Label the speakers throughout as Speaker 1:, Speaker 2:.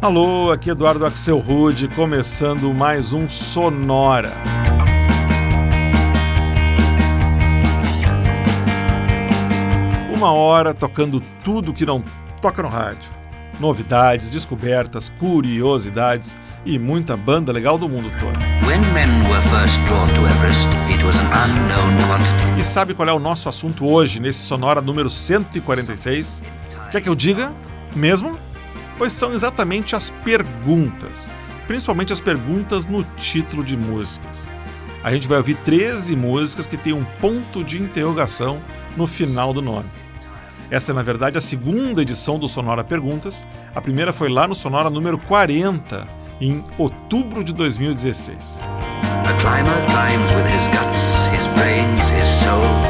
Speaker 1: Alô, aqui Eduardo Axel Rude, começando mais um Sonora. Uma hora tocando tudo que não toca no rádio. Novidades, descobertas, curiosidades e muita banda legal do mundo todo. Everest, e sabe qual é o nosso assunto hoje, nesse Sonora número 146? Quer que eu diga? Mesmo? Pois são exatamente as perguntas, principalmente as perguntas no título de músicas. A gente vai ouvir 13 músicas que têm um ponto de interrogação no final do nome. Essa é, na verdade, a segunda edição do Sonora Perguntas. A primeira foi lá no Sonora número 40, em outubro de 2016. A climber climbs with his guts, his brains, his soul.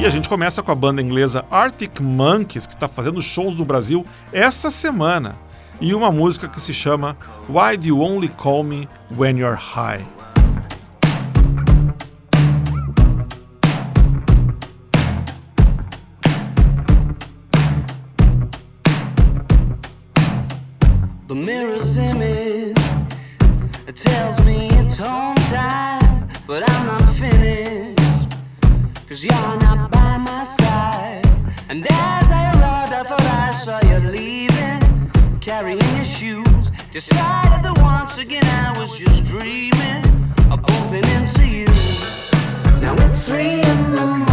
Speaker 1: E a gente começa com a banda inglesa Arctic Monkeys, que está fazendo shows no Brasil essa semana. E uma música que se chama Why Do You Only Call Me When You're High? The mirror's image tells me it's home time, but I'm not. Cause you're not by my side. And as I arrived, I thought I saw you leaving, carrying your shoes. Decided that once again I was just dreaming of bumping into you. Now it's three in the morning,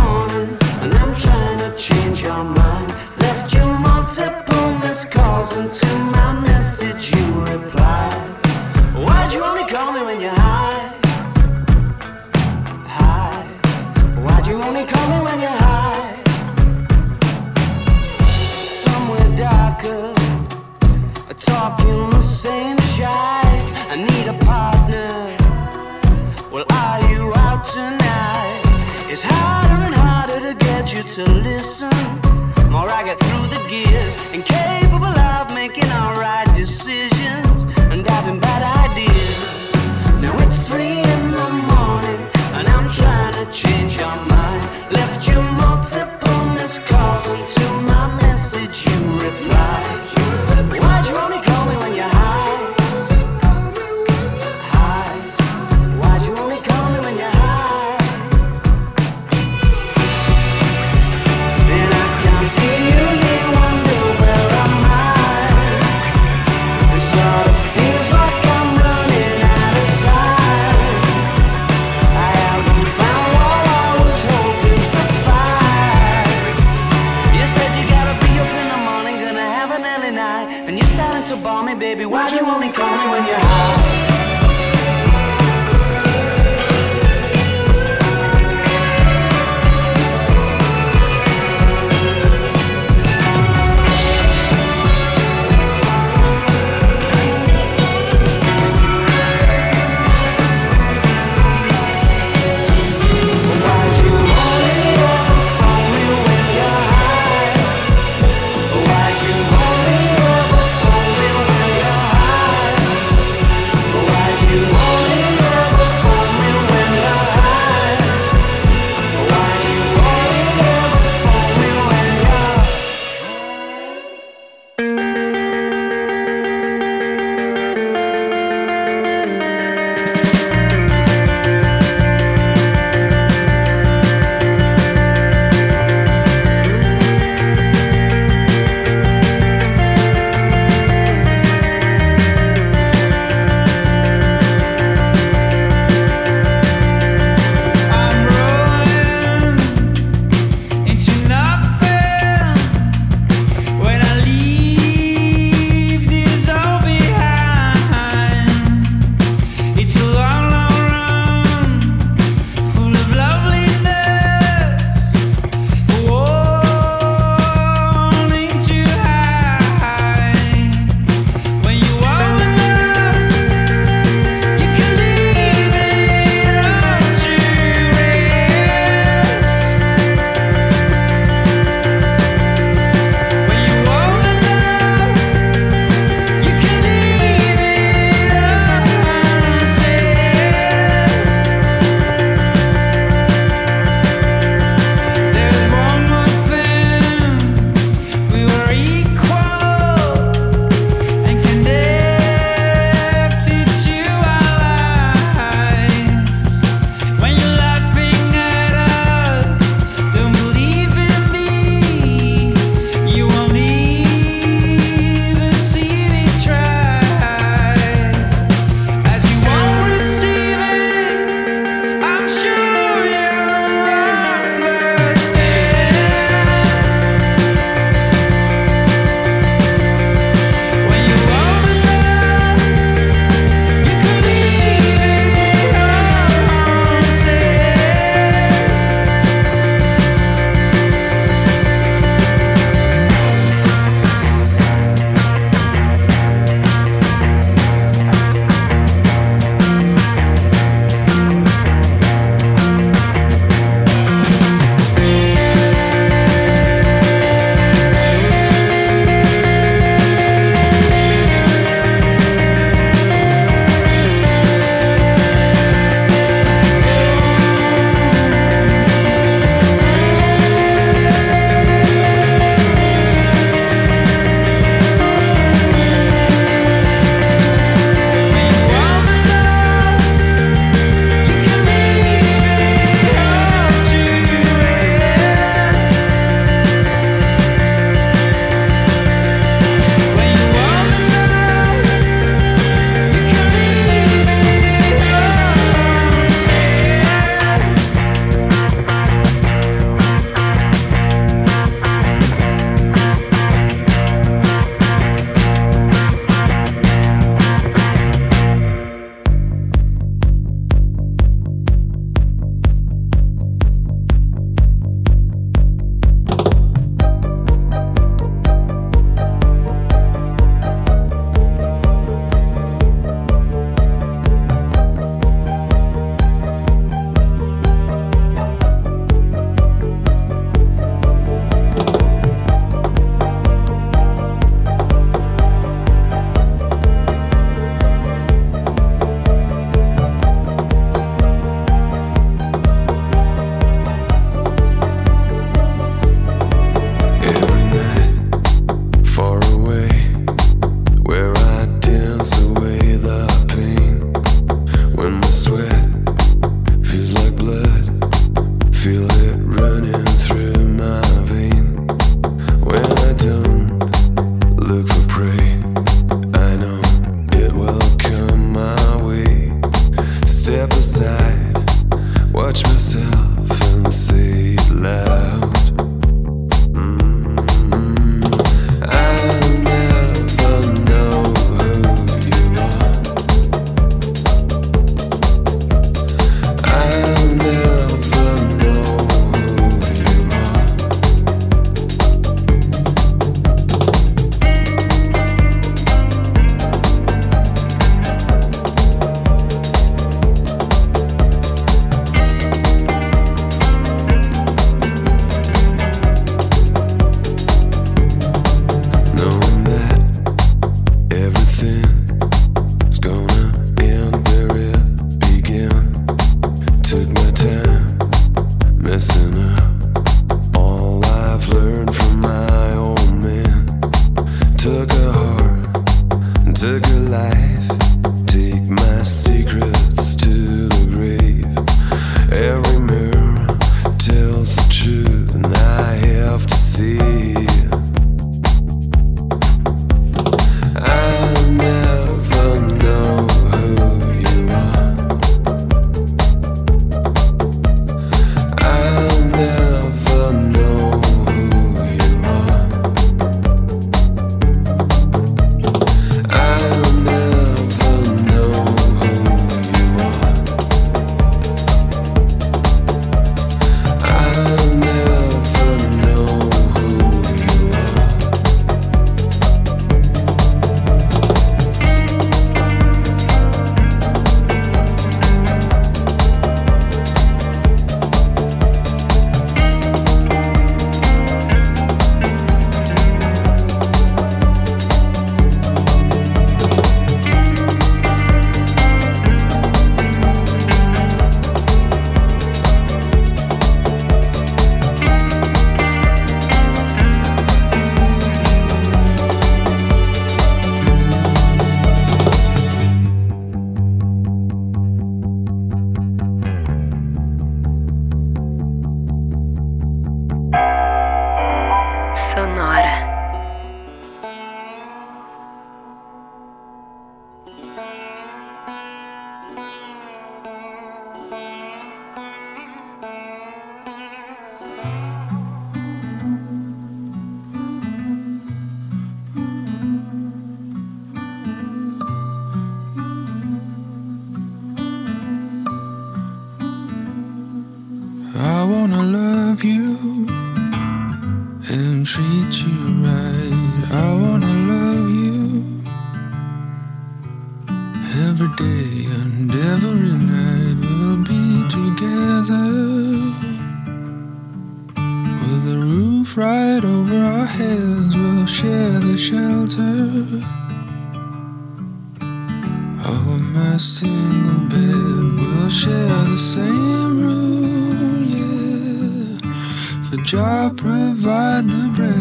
Speaker 2: For provide the bread.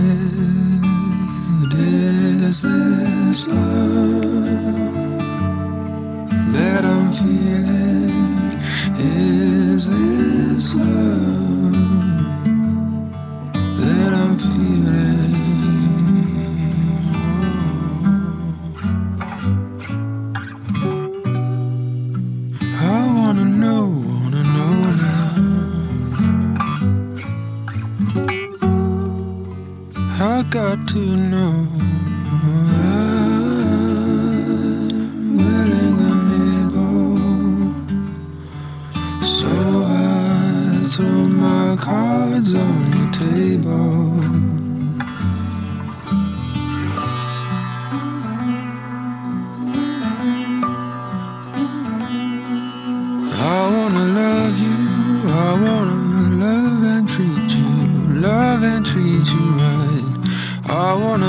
Speaker 2: Is this love that I'm feeling? Is this love to know.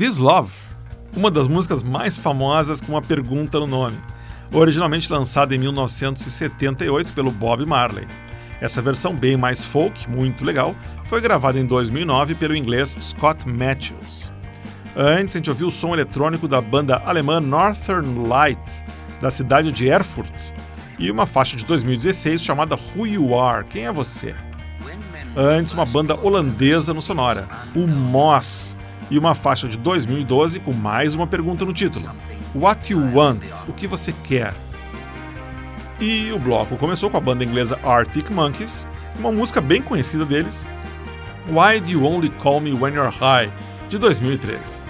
Speaker 2: This Love?
Speaker 3: Uma das músicas mais famosas com uma pergunta no nome. Originalmente lançada em 1978 pelo Bob Marley. Essa versão, bem mais folk, muito legal, foi gravada em 2009 pelo inglês Scott Matthews. Antes, a gente ouviu o som eletrônico da banda alemã Northern Light, da cidade de Erfurt, e uma faixa de 2016 chamada Who You Are, Quem é Você? Antes, uma banda holandesa no Sonora, o Moss, e uma faixa de 2012 com mais uma pergunta no título: What You Want? O que você quer? E o bloco começou com a banda inglesa Arctic Monkeys, uma música bem conhecida deles, Why Do You Only Call Me When You're High, de 2013.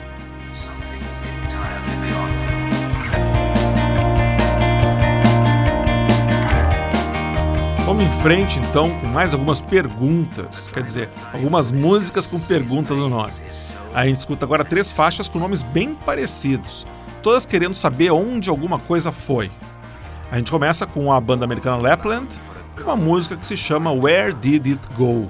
Speaker 4: Vamos em frente então com mais algumas perguntas, quer dizer, algumas músicas com perguntas no nome. A gente escuta agora três faixas com nomes bem parecidos, todas querendo saber onde alguma coisa foi. A gente começa com a banda americana Lapland, uma música que se chama Where Did It Go?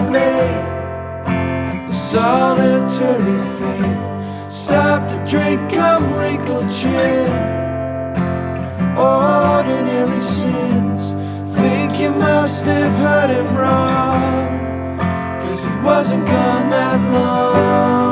Speaker 5: lemonade,
Speaker 6: a solitary fate. Stop the drink, come wrinkled chin. Ordinary sins. Think
Speaker 5: you
Speaker 6: must have heard him wrong, cause he wasn't gone that long.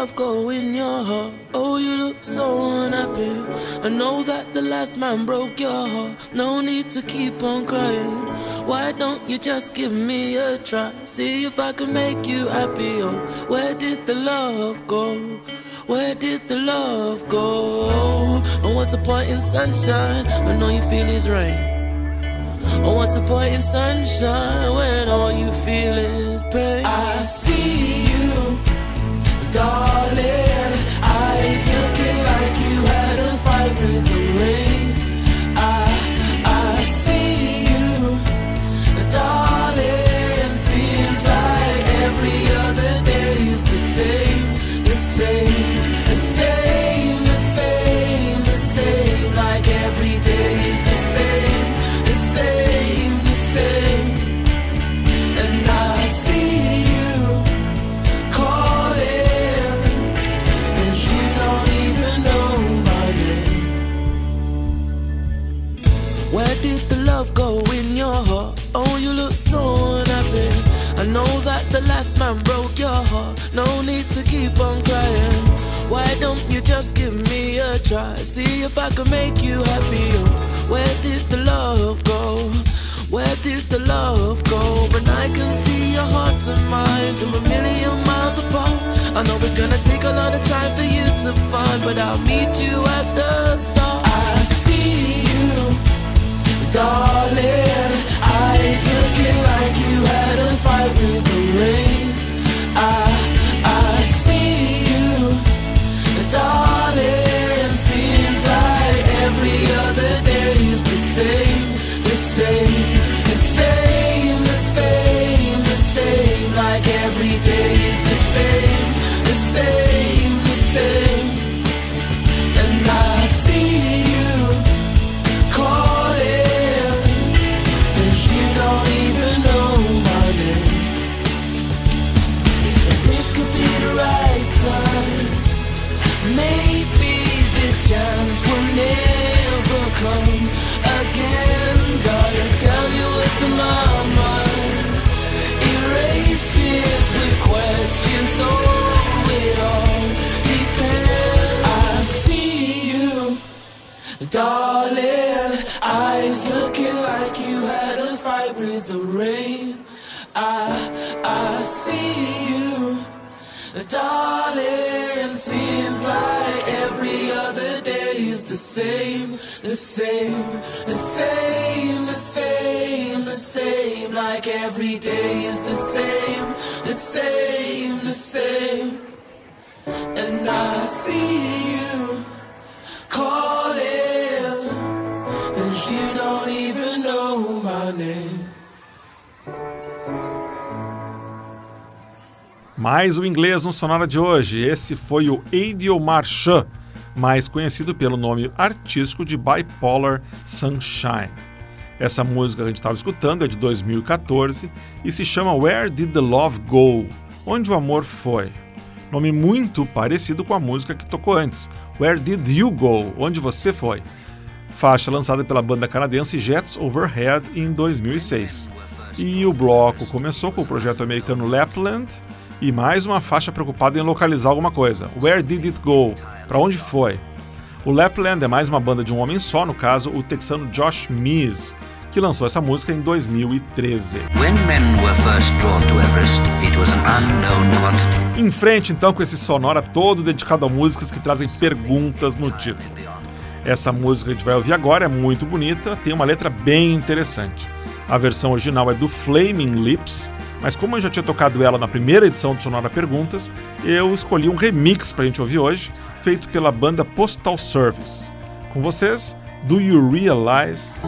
Speaker 7: Love go in your heart? Oh, you look so unhappy. I know that the last man broke your heart. No need to keep on crying. Why don't you just give me a try? See if I can make you happy. Oh, where did the love go? Where did the love go? And what's the point in sunshine when all you feel is rain? And what's the point in sunshine when all you feel is pain? I see you darling. Eyes looking like you had a fight with the rain. I, I see you, darling. Seems like every other day is the same, the same, man broke your heart. No need to keep on crying. Why don't you just give me a try? See if I can make you happy. Where did the love go? Where did the love go? But I can see your heart and mind from a million miles apart. I know it's gonna take a lot of time for you to find, but I'll meet you at the start. Darling. Eyes looking like you had a fight with the rain. I, I see you, darling. Seems like every other day is the same, the same, the same, the same, the same. Like every day is the same, the same, the same. Same, the same, the same, the same, the same. Like every day is the same, the same, the same. And I see you calling, and you don't even know my name.
Speaker 3: Mais o inglês no Sonora de hoje. Esse foi o Adio Marchand, mais conhecido pelo nome artístico de Bipolar Sunshine. Essa música que a gente estava escutando é de 2014 e se chama Where Did the Love Go? Onde o amor foi? Nome muito parecido com a música que tocou antes, Where Did You Go? Onde você foi? Faixa lançada pela banda canadense Jets Overhead em 2006. E o bloco começou com o projeto americano Lapland e mais uma faixa preocupada em localizar alguma coisa. Where did it go? Para onde foi? O Lapland é mais uma banda de um homem só, no caso, o texano Josh Mees, que lançou essa música em 2013. Em frente, então, com esse sonora todo dedicado a músicas que trazem perguntas no título. Essa música que a gente vai ouvir agora é muito bonita, tem uma letra bem interessante. A versão original é do Flaming Lips, mas como eu já tinha tocado ela na primeira edição do Sonora Perguntas, eu escolhi um remix para a gente ouvir hoje, feito pela banda Postal Service. Com vocês, Do You Realize?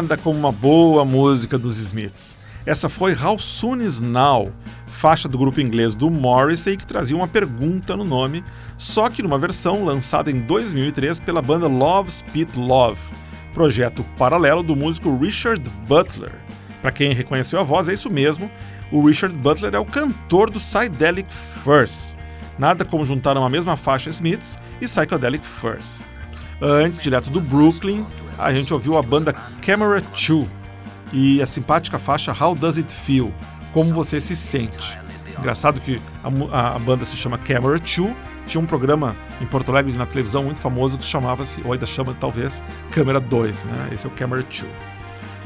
Speaker 3: Nada como uma boa música dos Smiths. Essa foi How Soon Is Now, faixa do grupo inglês do Morrissey que trazia uma pergunta no nome, só que numa versão lançada em 2003 pela banda Love Spit Love, projeto paralelo do músico Richard Butler. Para quem reconheceu a voz, é isso mesmo, o Richard Butler é o cantor do Psydelic Furs. Nada como juntar uma mesma faixa Smiths e Psychedelic Furs. Antes, direto do Brooklyn, a gente ouviu a banda Camera 2 e a simpática faixa How Does It Feel? Como você se sente? Engraçado que a, a, banda se chama Camera 2,
Speaker 8: tinha um programa em Porto Alegre na televisão muito famoso que chamava-se, ou ainda chama talvez, Câmera 2, né? Esse é o Camera 2.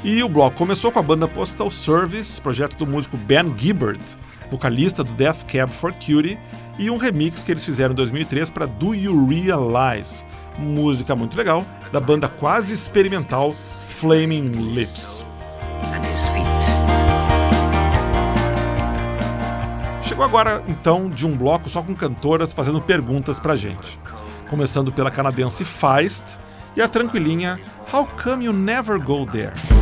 Speaker 8: E o bloco começou com a banda Postal Service, projeto do músico Ben Gibbard, vocalista do Death Cab for Cutie, e um remix que eles fizeram em 2003 para Do You Realize, música muito legal da banda quase experimental Flaming Lips. Chegou agora então de um bloco só com cantoras fazendo perguntas pra gente. Começando pela canadense Feist e a tranquilinha How Come You Never Go There?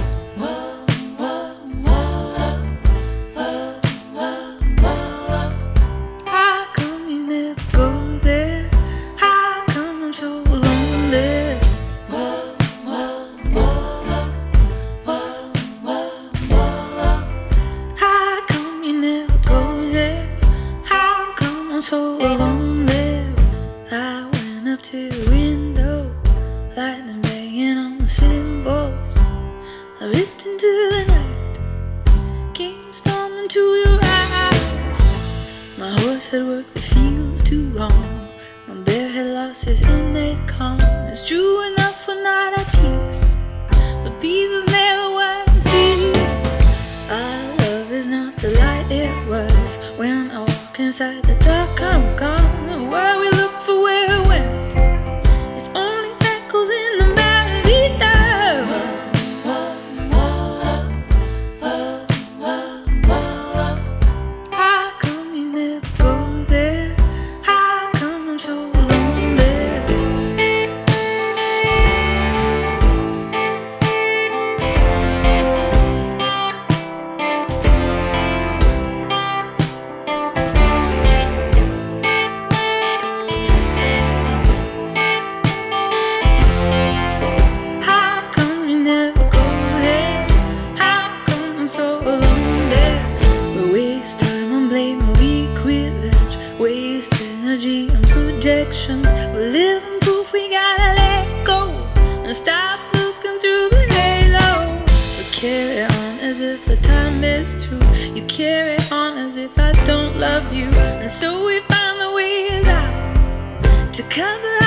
Speaker 9: carry on
Speaker 3: as if
Speaker 8: I don't love you. And so we find the ways out to cover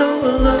Speaker 8: so alone.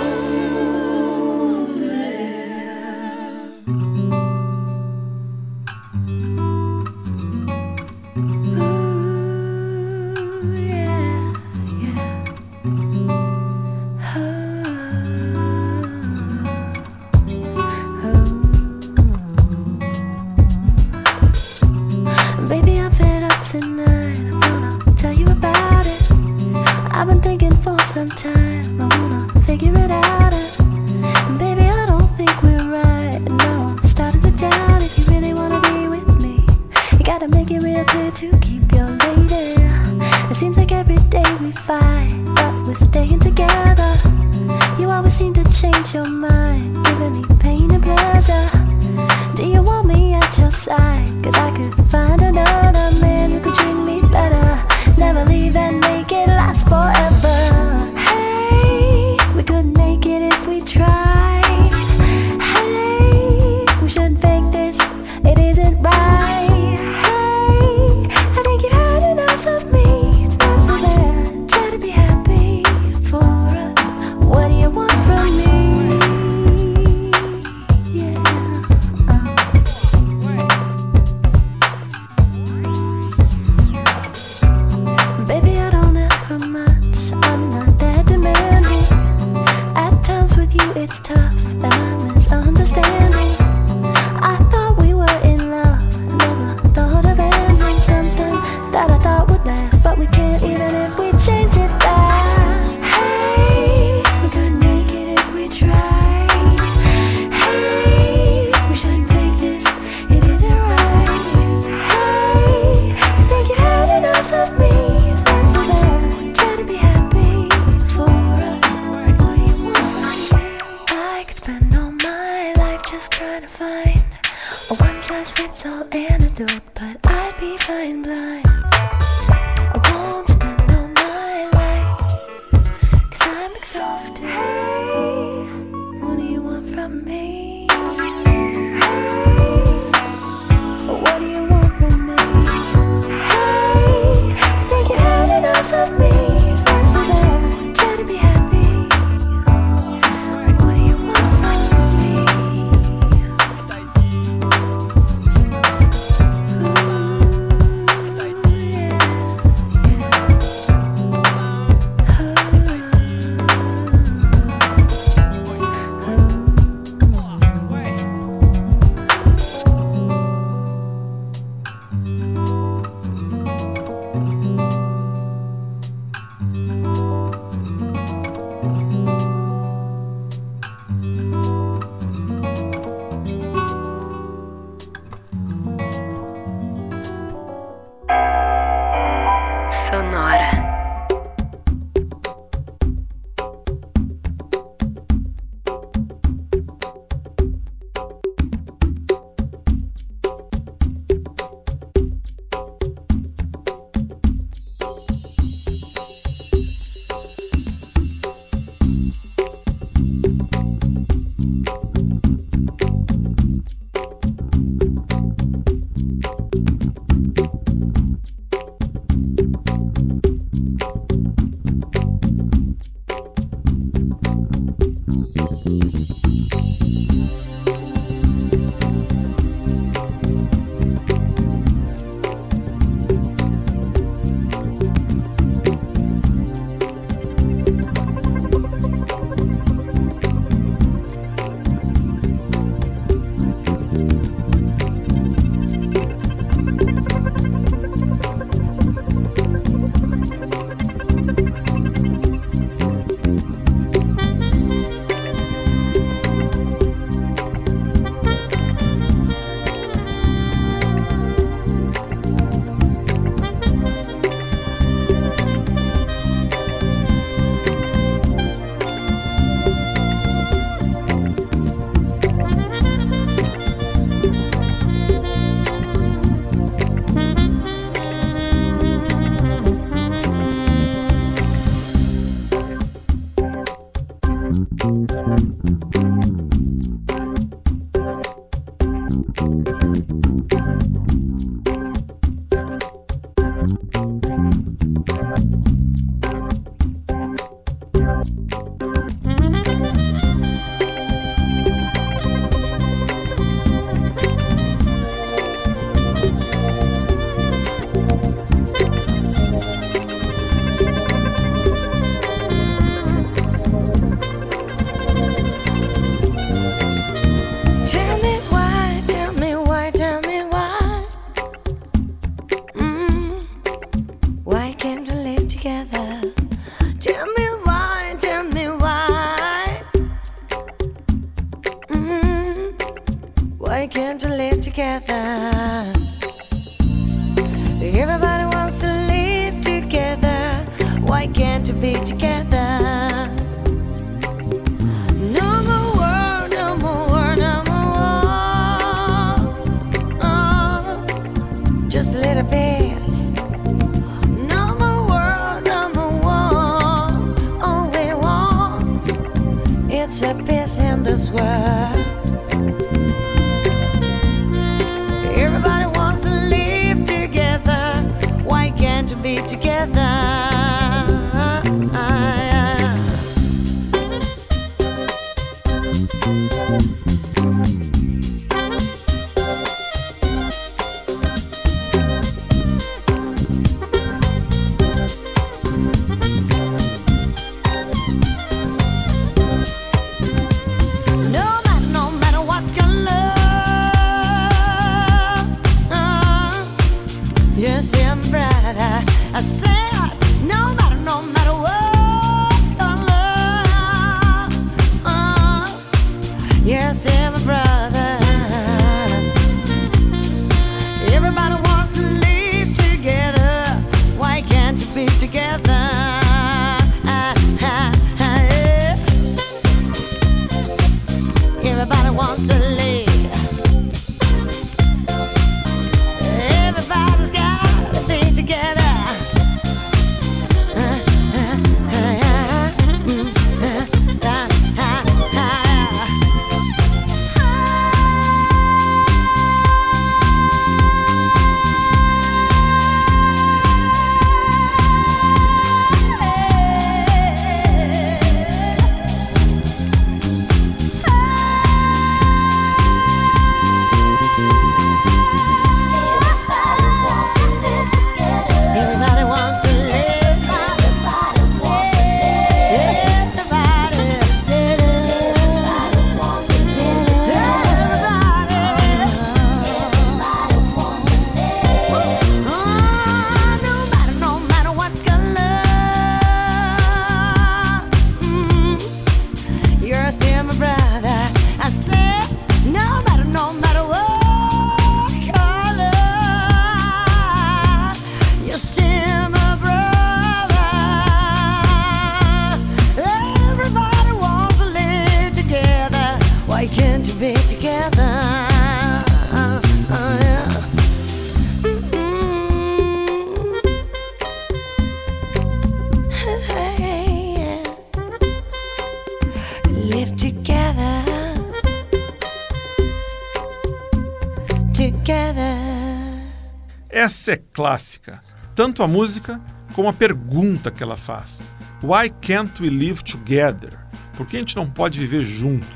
Speaker 3: Clássica, tanto a música como a pergunta que ela faz. Why can't we live together? Por que a gente não pode viver junto?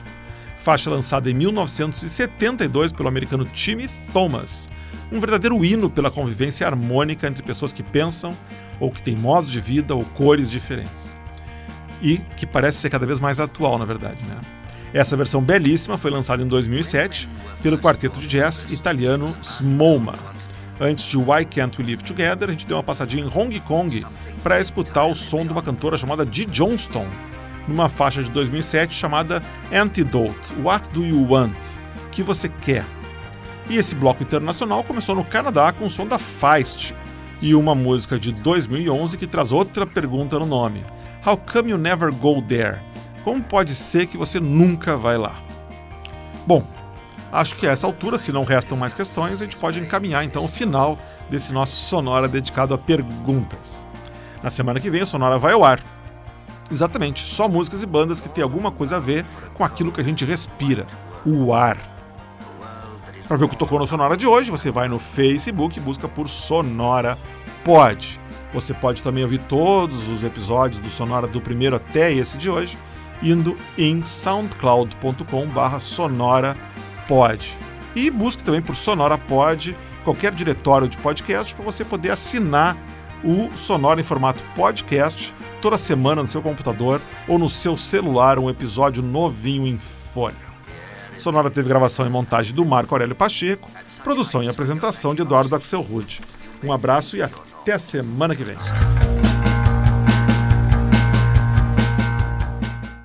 Speaker 3: Faixa lançada em 1972 pelo americano Timmy Thomas, um verdadeiro hino pela convivência harmônica entre pessoas que pensam ou que têm modos de vida ou cores diferentes. E que parece ser cada vez mais atual, na verdade, né? Essa versão belíssima foi lançada em 2007 pelo quarteto de jazz italiano Smolma. Antes de Why Can't We Live Together, a gente deu uma passadinha em Hong Kong para escutar o som de uma cantora chamada Dee Johnston, numa faixa de 2007 chamada Antidote What Do You Want? Que você quer? E esse bloco internacional começou no Canadá com o som da Feist e uma música de 2011 que traz outra pergunta no nome: How come you never go there? Como pode ser que você nunca vai lá? Bom, acho que a essa altura, se não restam mais questões, a gente pode encaminhar então o final desse nosso Sonora dedicado a perguntas. Na semana que vem, o Sonora vai ao ar. Exatamente, só músicas e bandas que têm alguma coisa a ver com aquilo que a gente respira, o ar. Para ver o que tocou no Sonora de hoje, você vai no Facebook e busca por Sonora Pod. Você pode também ouvir todos os episódios do Sonora do primeiro até esse de hoje indo em soundcloud.com/sonorapod. E busque também por Sonora Pod, qualquer diretório de podcast, para você poder assinar o Sonora em formato podcast toda semana no seu computador ou no seu celular, um episódio novinho em folha. Sonora teve gravação e montagem do Marco Aurélio Pacheco, produção e apresentação de Eduardo Axel Rude. Um abraço e até a semana que vem.